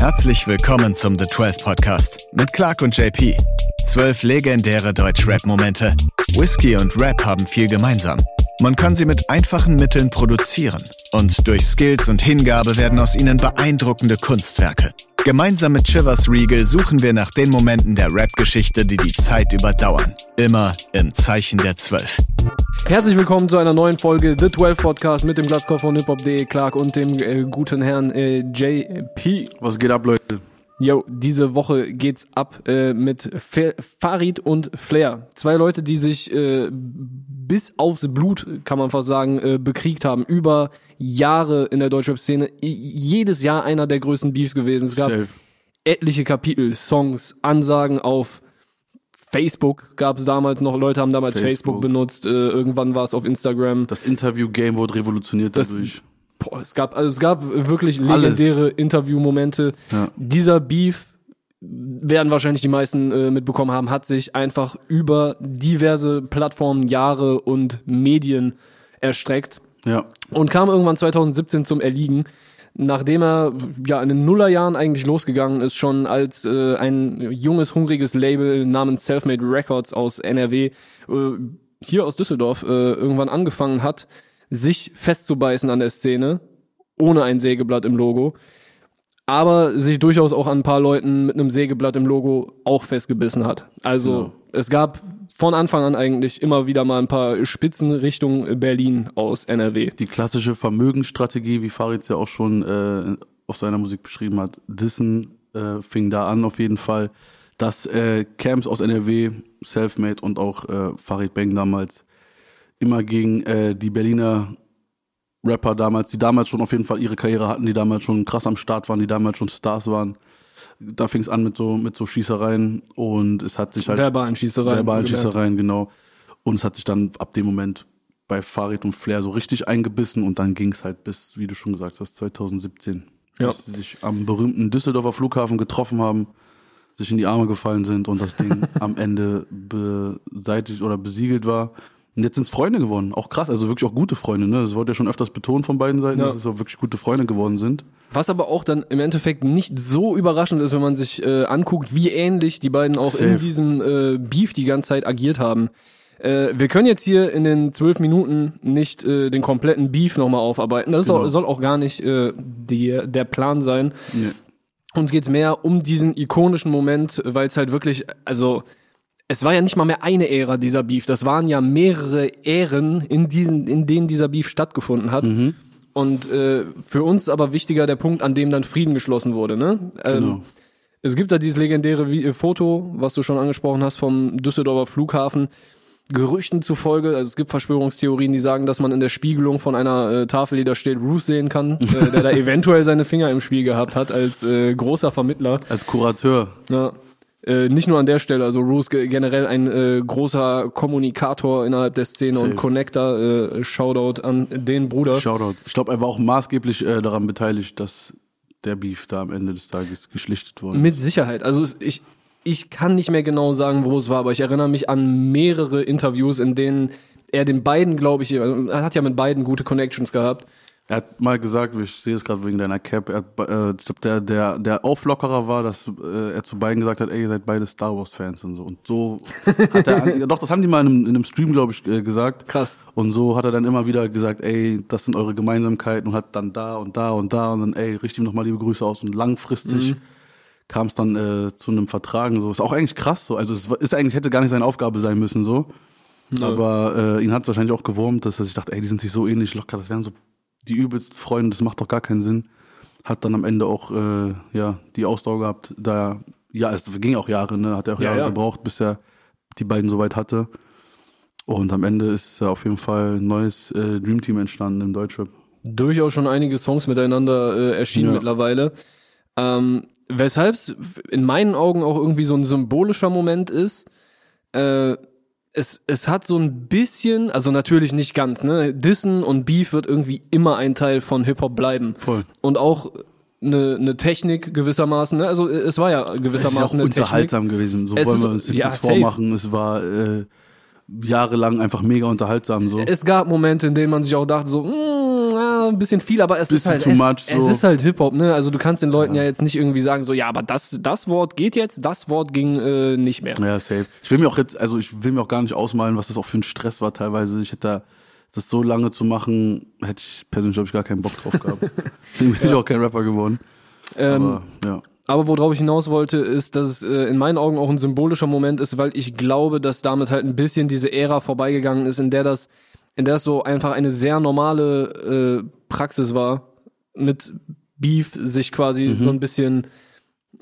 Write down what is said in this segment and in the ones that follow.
Herzlich willkommen zum The 12 Podcast mit Clark und JP. Zwölf legendäre Deutsch-Rap-Momente. Whisky und Rap haben viel gemeinsam. Man kann sie mit einfachen Mitteln produzieren. Und durch Skills und Hingabe werden aus ihnen beeindruckende Kunstwerke. Gemeinsam mit Chivers Regal suchen wir nach den Momenten der Rap-Geschichte, die die Zeit überdauern. Immer im Zeichen der Zwölf. Herzlich willkommen zu einer neuen Folge The 12 Podcast mit dem Glaskopf von hiphop.de, Clark und dem äh, guten Herrn äh, JP. Was geht ab, Leute? Yo, diese Woche geht's ab äh, mit Fe Farid und Flair. Zwei Leute, die sich äh, bis aufs Blut, kann man fast sagen, äh, bekriegt haben. Über Jahre in der Deutschrap-Szene. Jedes Jahr einer der größten Beefs gewesen. Es gab Safe. etliche Kapitel, Songs, Ansagen auf Facebook gab es damals noch. Leute haben damals Facebook, Facebook. benutzt. Äh, irgendwann war es auf Instagram. Das Interview-Game wurde revolutioniert Das- dadurch. Boah, es gab, also es gab wirklich legendäre Interviewmomente. Ja. Dieser Beef werden wahrscheinlich die meisten äh, mitbekommen haben, hat sich einfach über diverse Plattformen, Jahre und Medien erstreckt Ja. und kam irgendwann 2017 zum Erliegen, nachdem er ja in den Nullerjahren eigentlich losgegangen ist, schon als äh, ein junges, hungriges Label namens Selfmade Records aus NRW äh, hier aus Düsseldorf äh, irgendwann angefangen hat, sich festzubeißen an der Szene, ohne ein Sägeblatt im Logo, aber sich durchaus auch an ein paar Leuten mit einem Sägeblatt im Logo auch festgebissen hat. Also Genau. es gab von Anfang an eigentlich immer wieder mal ein paar Spitzen Richtung Berlin aus NRW. Die klassische Vermögensstrategie, wie Farid ja auch schon äh, auf seiner Musik beschrieben hat, Dissen äh, fing da an auf jeden Fall, dass äh, Camps aus NRW, Selfmade und auch äh, Farid Bang damals immer gegen äh, die Berliner Rapper damals, die damals schon auf jeden Fall ihre Karriere hatten, die damals schon krass am Start waren, die damals schon Stars waren. Da fing es an mit so mit so Schießereien und es hat sich halt Verbalen Schießereien. Verbalen Schießereien, genau. Und es hat sich dann ab dem Moment bei Farid und Flair so richtig eingebissen und dann ging es halt bis, wie du schon gesagt hast, 2017. Ja. Bis sie sich am berühmten Düsseldorfer Flughafen getroffen haben, sich in die Arme gefallen sind und das Ding am Ende beseitigt oder besiegelt war. Und jetzt sind es Freunde geworden. Auch krass, also wirklich auch gute Freunde. Ne? Das wurde ja schon öfters betont von beiden Seiten, Ja. dass es auch wirklich gute Freunde geworden sind. Was aber auch dann im Endeffekt nicht so überraschend ist, wenn man sich äh, anguckt, wie ähnlich die beiden auch in Safe. diesem äh, Beef die ganze Zeit agiert haben. Äh, wir können jetzt hier in den zwölf Minuten nicht äh, den kompletten Beef nochmal aufarbeiten. Das Genau. auch, soll auch gar nicht äh, die, der Plan sein. Nee. Uns geht's mehr um diesen ikonischen Moment, weil es halt wirklich, also es war ja nicht mal mehr eine Ära dieser Beef, das waren ja mehrere Ähren, in diesen, in denen dieser Beef stattgefunden hat. Und äh, für uns aber wichtiger der Punkt, an dem dann Frieden geschlossen wurde. Ne? Ähm, Genau. Es gibt da dieses legendäre äh, Foto, was du schon angesprochen hast, vom Düsseldorfer Flughafen. Gerüchten zufolge, also es gibt Verschwörungstheorien, die sagen, dass man in der Spiegelung von einer äh, Tafel, die da steht, Bruce sehen kann, äh, der da eventuell seine Finger im Spiel gehabt hat als äh, großer Vermittler. Als Kurateur. Ja. Äh, nicht nur an der Stelle, also Roos ge- generell ein äh, großer Kommunikator innerhalb der Szene Safe. und Connector. Äh, Shoutout an den Bruder. Shoutout. Ich glaube, er war auch maßgeblich äh, daran beteiligt, dass der Beef da am Ende des Tages geschlichtet wurde. Mit Sicherheit. Also es, ich, ich kann nicht mehr genau sagen, wo es war, aber ich erinnere mich an mehrere Interviews, in denen er den beiden, glaube ich, er hat ja mit beiden gute Connections gehabt. Er hat mal gesagt, ich sehe es gerade wegen deiner Cap, er hat, äh, ich glaube, der, der, der Auflockerer war, dass äh, er zu beiden gesagt hat, ey, ihr seid beide Star Wars-Fans und so. Und so hat er, doch, das haben die mal in einem, in einem Stream, glaube ich, äh, gesagt. Krass. Und so hat er dann immer wieder gesagt, ey, das sind eure Gemeinsamkeiten und hat dann da und da und da und dann, ey, richte ihm nochmal liebe Grüße aus. Und langfristig kam es dann äh, zu einem Vertragen. So ist auch eigentlich krass so. Also es ist eigentlich hätte gar nicht seine Aufgabe sein müssen so. Aber äh, ihn hat wahrscheinlich auch gewurmt, dass er sich dachte, ey, die sind sich so ähnlich locker, das wären so die übelsten Freunde, das macht doch gar keinen Sinn. Hat dann am Ende auch äh, ja die Ausdauer gehabt, da ja, es ging auch Jahre, ne, hat er auch Ja, Jahre ja. gebraucht, bis er die beiden soweit hatte. Und am Ende ist auf jeden Fall ein neues äh, Dream Team entstanden im Deutschrap. Durchaus schon einige Songs miteinander äh, erschienen Ja. mittlerweile. Ähm, Weshalb es in meinen Augen auch irgendwie so ein symbolischer Moment ist. Äh, es, es hat so ein bisschen, also natürlich nicht ganz, ne? Dissen und Beef wird irgendwie immer ein Teil von Hip-Hop bleiben. Voll. Und auch eine, eine Technik gewissermaßen, ne? Also es war ja Es ist ja auch gewissermaßen eine Technik. unterhaltsam gewesen. So Es wollen ist- wir uns jetzt ja, nichts vormachen. Es war äh, jahrelang einfach mega unterhaltsam so. Es gab Momente, in denen man sich auch dachte, so, mm, ah, ein bisschen viel, aber es ist halt too es, much, es so. ist halt Hip Hop, ne? Also du kannst den Leuten ja. jetzt nicht irgendwie sagen so, ja, aber das das Wort geht jetzt, das Wort ging äh, nicht mehr. Ja, safe. Ich will mir auch jetzt, also ich will mir auch gar nicht ausmalen, was das auch für ein Stress war teilweise. Ich hätte da, das so lange zu machen, hätte ich persönlich, glaube ich, gar keinen Bock drauf gehabt. Deswegen bin ich auch kein Rapper geworden. Ähm, Aber, ja. Aber worauf ich hinaus wollte, ist, dass es äh, in meinen Augen auch ein symbolischer Moment ist, weil ich glaube, dass damit halt ein bisschen diese Ära vorbeigegangen ist, in der das, in der es so einfach eine sehr normale äh, Praxis war, mit Beef sich quasi so ein bisschen.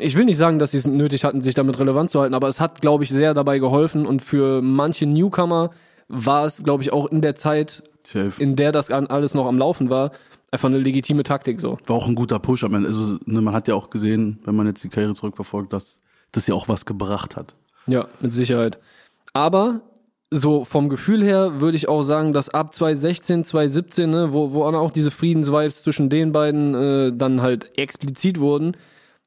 Ich will nicht sagen, dass sie es nötig hatten, sich damit relevant zu halten, aber es hat, glaube ich, sehr dabei geholfen und für manche Newcomer war es, glaube ich, auch in der Zeit, Safe. in der das alles noch am Laufen war, einfach eine legitime Taktik so. War auch ein guter Push am Ende. Also, ne, man hat ja auch gesehen, wenn man jetzt die Karriere zurückverfolgt, dass das ja auch was gebracht hat. Ja, mit Sicherheit. Aber so vom Gefühl her würde ich auch sagen, dass ab 2016, 2017, ne, wo, wo auch diese Friedensvibes zwischen den beiden äh, dann halt explizit wurden,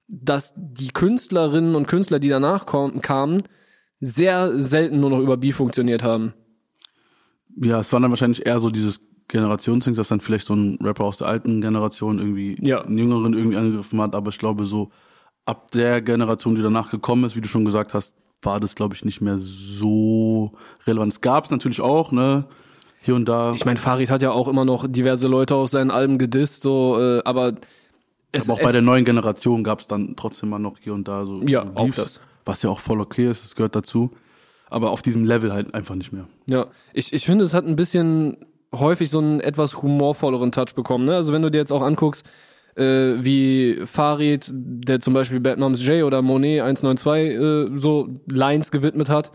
dass die Künstlerinnen und Künstler, die danach kom- kamen, sehr selten nur noch über Beef funktioniert haben. Ja, es war dann wahrscheinlich eher so dieses Generationsding, dass dann vielleicht so ein Rapper aus der alten Generation irgendwie Ja. einen jüngeren irgendwie angegriffen hat. Aber ich glaube, so ab der Generation, die danach gekommen ist, wie du schon gesagt hast, war das, glaube ich, nicht mehr so relevant. Es gab es natürlich auch, ne? Hier und da. Ich meine, Farid hat ja auch immer noch diverse Leute auf seinen Alben gedisst, so, äh, aber es, aber auch es, bei der neuen Generation gab es dann trotzdem mal noch hier und da so Ja, auch Beefs, das. was ja auch voll okay ist, das gehört dazu. Aber auf diesem Level halt einfach nicht mehr. Ja, ich, ich finde, es hat ein bisschen häufig so einen etwas humorvolleren Touch bekommen. Ne? Also wenn du dir jetzt auch anguckst, äh, wie Farid, der zum Beispiel Bad Moms J oder Monet 192 äh, so Lines gewidmet hat,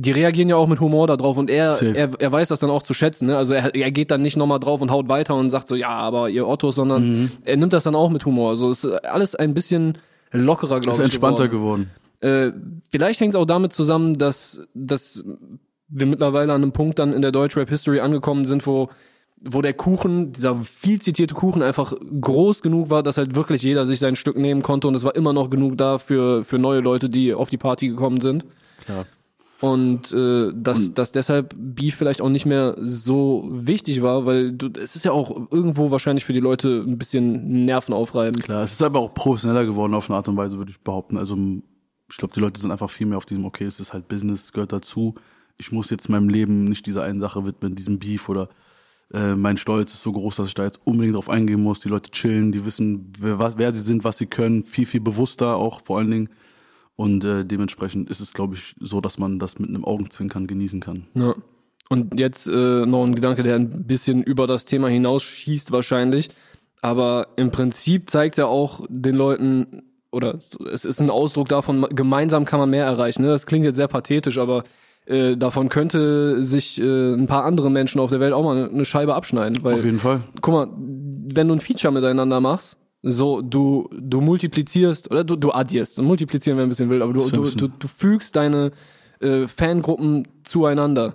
die reagieren ja auch mit Humor darauf und er, Safe. er, er weiß das dann auch zu schätzen. Ne? Also er, er geht dann nicht nochmal drauf und haut weiter und sagt so, ja, aber ihr Ottos, sondern Mhm. er nimmt das dann auch mit Humor. Also es ist alles ein bisschen lockerer, glaube Ist ich. entspannter geworden. geworden. Äh, vielleicht hängt es auch damit zusammen, dass, dass wir mittlerweile an einem Punkt dann in der Deutschrap-History angekommen sind, wo, wo der Kuchen, dieser viel zitierte Kuchen einfach groß genug war, dass halt wirklich jeder sich sein Stück nehmen konnte und es war immer noch genug da für, für neue Leute, die auf die Party gekommen sind. Klar. Und äh, dass, dass deshalb Beef vielleicht auch nicht mehr so wichtig war, weil du, es ist ja auch irgendwo wahrscheinlich für die Leute ein bisschen Nerven aufreiben. Klar, es ist aber auch professioneller geworden auf eine Art und Weise, würde ich behaupten. Also ich glaube, die Leute sind einfach viel mehr auf diesem, okay, es ist halt Business, es gehört dazu. Ich muss jetzt meinem Leben nicht dieser einen Sache widmen, diesem Beef oder äh, mein Stolz ist so groß, dass ich da jetzt unbedingt drauf eingehen muss. Die Leute chillen, die wissen, wer, was, wer sie sind, was sie können, viel, viel bewusster auch vor allen Dingen. Und äh, dementsprechend ist es, glaube ich, so, dass man das mit einem Augenzwinkern genießen kann. Ja. Und jetzt äh, noch ein Gedanke, der ein bisschen über das Thema hinausschießt wahrscheinlich. Aber im Prinzip zeigt er auch den Leuten, oder es ist ein Ausdruck davon, gemeinsam kann man mehr erreichen. Ne? Das klingt jetzt sehr pathetisch, aber äh, davon könnte sich äh, ein paar andere Menschen auf der Welt auch mal eine Scheibe abschneiden. Weil, Auf jeden Fall. guck mal, wenn du ein Feature miteinander machst, so, du, du multiplizierst, oder du, du addierst, und multiplizieren wäre ein bisschen wild, aber du, du, du, du fügst deine äh, Fangruppen zueinander.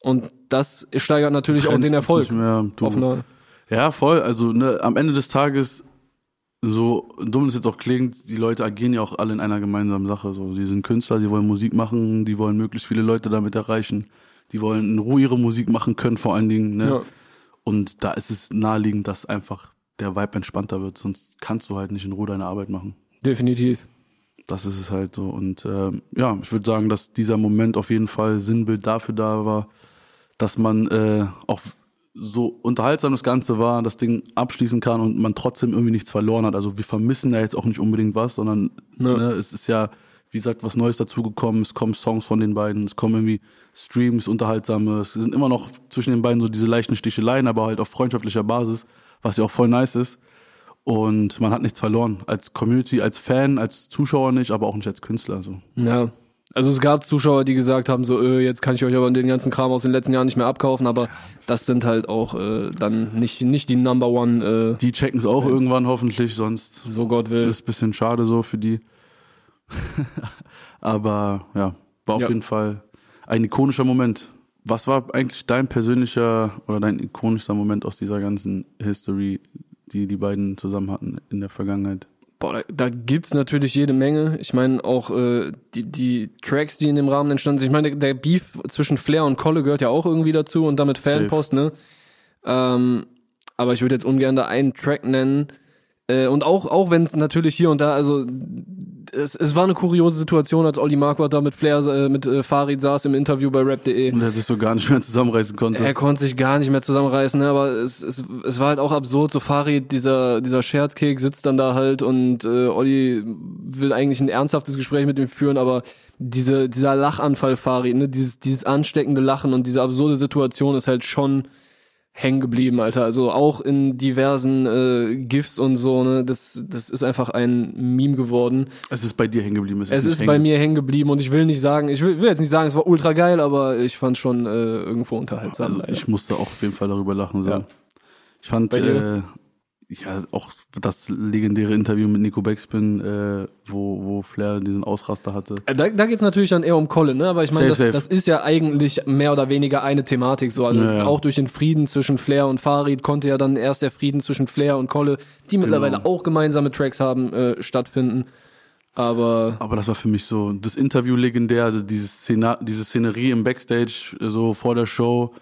Und das steigert natürlich auch den Erfolg. mehr. Ja, voll. Also ne, am Ende des Tages, so dumm es jetzt auch klingt, die Leute agieren ja auch alle in einer gemeinsamen Sache. So, die sind Künstler, die wollen Musik machen, die wollen möglichst viele Leute damit erreichen, die wollen in Ruhe ihre Musik machen können, vor allen Dingen. Ne? Ja. Und da ist es naheliegend, dass einfach der Vibe entspannter wird, sonst kannst du halt nicht in Ruhe deine Arbeit machen. definitiv. Das ist es halt so. Und ähm, ja, ich würde sagen, dass dieser Moment auf jeden Fall Sinnbild dafür da war, dass man äh, auch so unterhaltsam das Ganze war, das Ding abschließen kann und man trotzdem irgendwie nichts verloren hat. Also wir vermissen ja jetzt auch nicht unbedingt was, sondern Ja. ne, es ist ja, wie gesagt, was Neues dazugekommen. Es kommen Songs von den beiden, es kommen irgendwie Streams, unterhaltsame. Es sind immer noch zwischen den beiden so diese leichten Sticheleien, aber halt auf freundschaftlicher Basis, was ja auch voll nice ist. Und man hat nichts verloren. Als Community, als Fan, als Zuschauer nicht, aber auch nicht als Künstler. So. Ja. Also es gab Zuschauer, die gesagt haben, so, äh, jetzt kann ich euch aber den ganzen Kram aus den letzten Jahren nicht mehr abkaufen, aber das sind halt auch äh, dann nicht, nicht die Number One, äh, Die checken es auch irgendwann hoffentlich, sonst so Gott will. ist ein bisschen schade so für die. aber ja, war auf Ja. jeden Fall ein ikonischer Moment. Was war eigentlich dein persönlicher oder dein ikonischer Moment aus dieser ganzen History, die die beiden zusammen hatten in der Vergangenheit? Boah, da, da gibt's natürlich jede Menge. Ich meine auch äh, die, die Tracks, die in dem Rahmen entstanden sind. Ich meine, der, der Beef zwischen Flair und Kolle gehört ja auch irgendwie dazu und damit. Fanpost, ne? Ähm, aber ich würde jetzt ungern da einen Track nennen. Äh, und auch, auch wenn es natürlich hier und da, also es, es war eine kuriose Situation, als Olli Marquardt da mit Flair, äh, mit äh, Farid saß im Interview bei rap.de. Und er sich so gar nicht mehr zusammenreißen konnte. Er konnte sich gar nicht mehr zusammenreißen, ne? aber es, es, es war halt auch absurd. So Farid, dieser, dieser Scherzkek sitzt dann da halt und äh, Olli will eigentlich ein ernsthaftes Gespräch mit ihm führen, aber diese, dieser Lachanfall Farid, ne? dieses, dieses ansteckende Lachen und diese absurde Situation ist halt schon hängen geblieben, Alter. Also auch in diversen äh, GIFs und so, ne, das, das ist einfach ein Meme geworden. Es ist bei dir hängen geblieben. Es, es ist, bei mir hängen geblieben und ich will nicht sagen, ich will, will jetzt nicht sagen, es war ultra geil, aber ich fand schon äh, irgendwo unterhaltsam. Also leider. ich musste auch auf jeden Fall darüber lachen. So. Ja. Ich fand äh, ja auch das legendäre Interview mit Nico Backspin, äh, wo, wo Flair diesen Ausraster hatte. Äh, Da, da geht's natürlich dann eher um Colin, ne? Aber ich meine, das, Safe, das ist ja eigentlich mehr oder weniger eine Thematik. So, also Ja, ja. auch durch den Frieden zwischen Flair und Farid konnte ja dann erst der Frieden zwischen Flair und Kolle, die mittlerweile Genau. auch gemeinsame Tracks haben, äh, stattfinden. Aber Aber das war für mich so das Interview legendär, also diese, Szena diese Szenerie im Backstage, so vor der Show,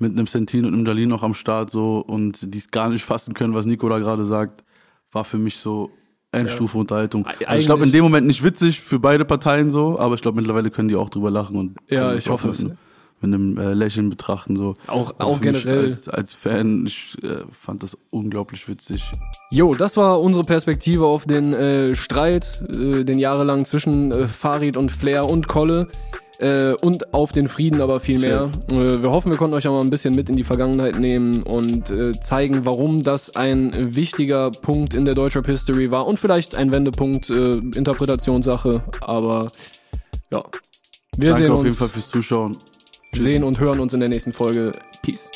mit einem Sentin und einem Jalin noch am Start so und die es gar nicht fassen können, was Nico da gerade sagt, war für mich so Endstufe Unterhaltung. Eig- Also ich glaube in dem Moment nicht witzig für beide Parteien so, aber ich glaube mittlerweile können die auch drüber lachen und Ja, ich hoffe mit, es. einem- mit einem äh, Lächeln betrachten so. Auch- Aber auch generell. als, als Fan, ich äh, fand das unglaublich witzig. Jo, das war unsere Perspektive auf den äh, Streit, äh, den jahrelang zwischen äh, Farid und Flair und Kolle. Äh, und auf den Frieden aber viel mehr. Äh, wir hoffen, wir konnten euch auch mal ein bisschen mit in die Vergangenheit nehmen und äh, zeigen, warum das ein wichtiger Punkt in der Deutschrap History war und vielleicht ein Wendepunkt, äh, Interpretationssache, aber ja. Wir Danke sehen auf uns, jeden Fall fürs Zuschauen. sehen und hören uns in der nächsten Folge. Peace.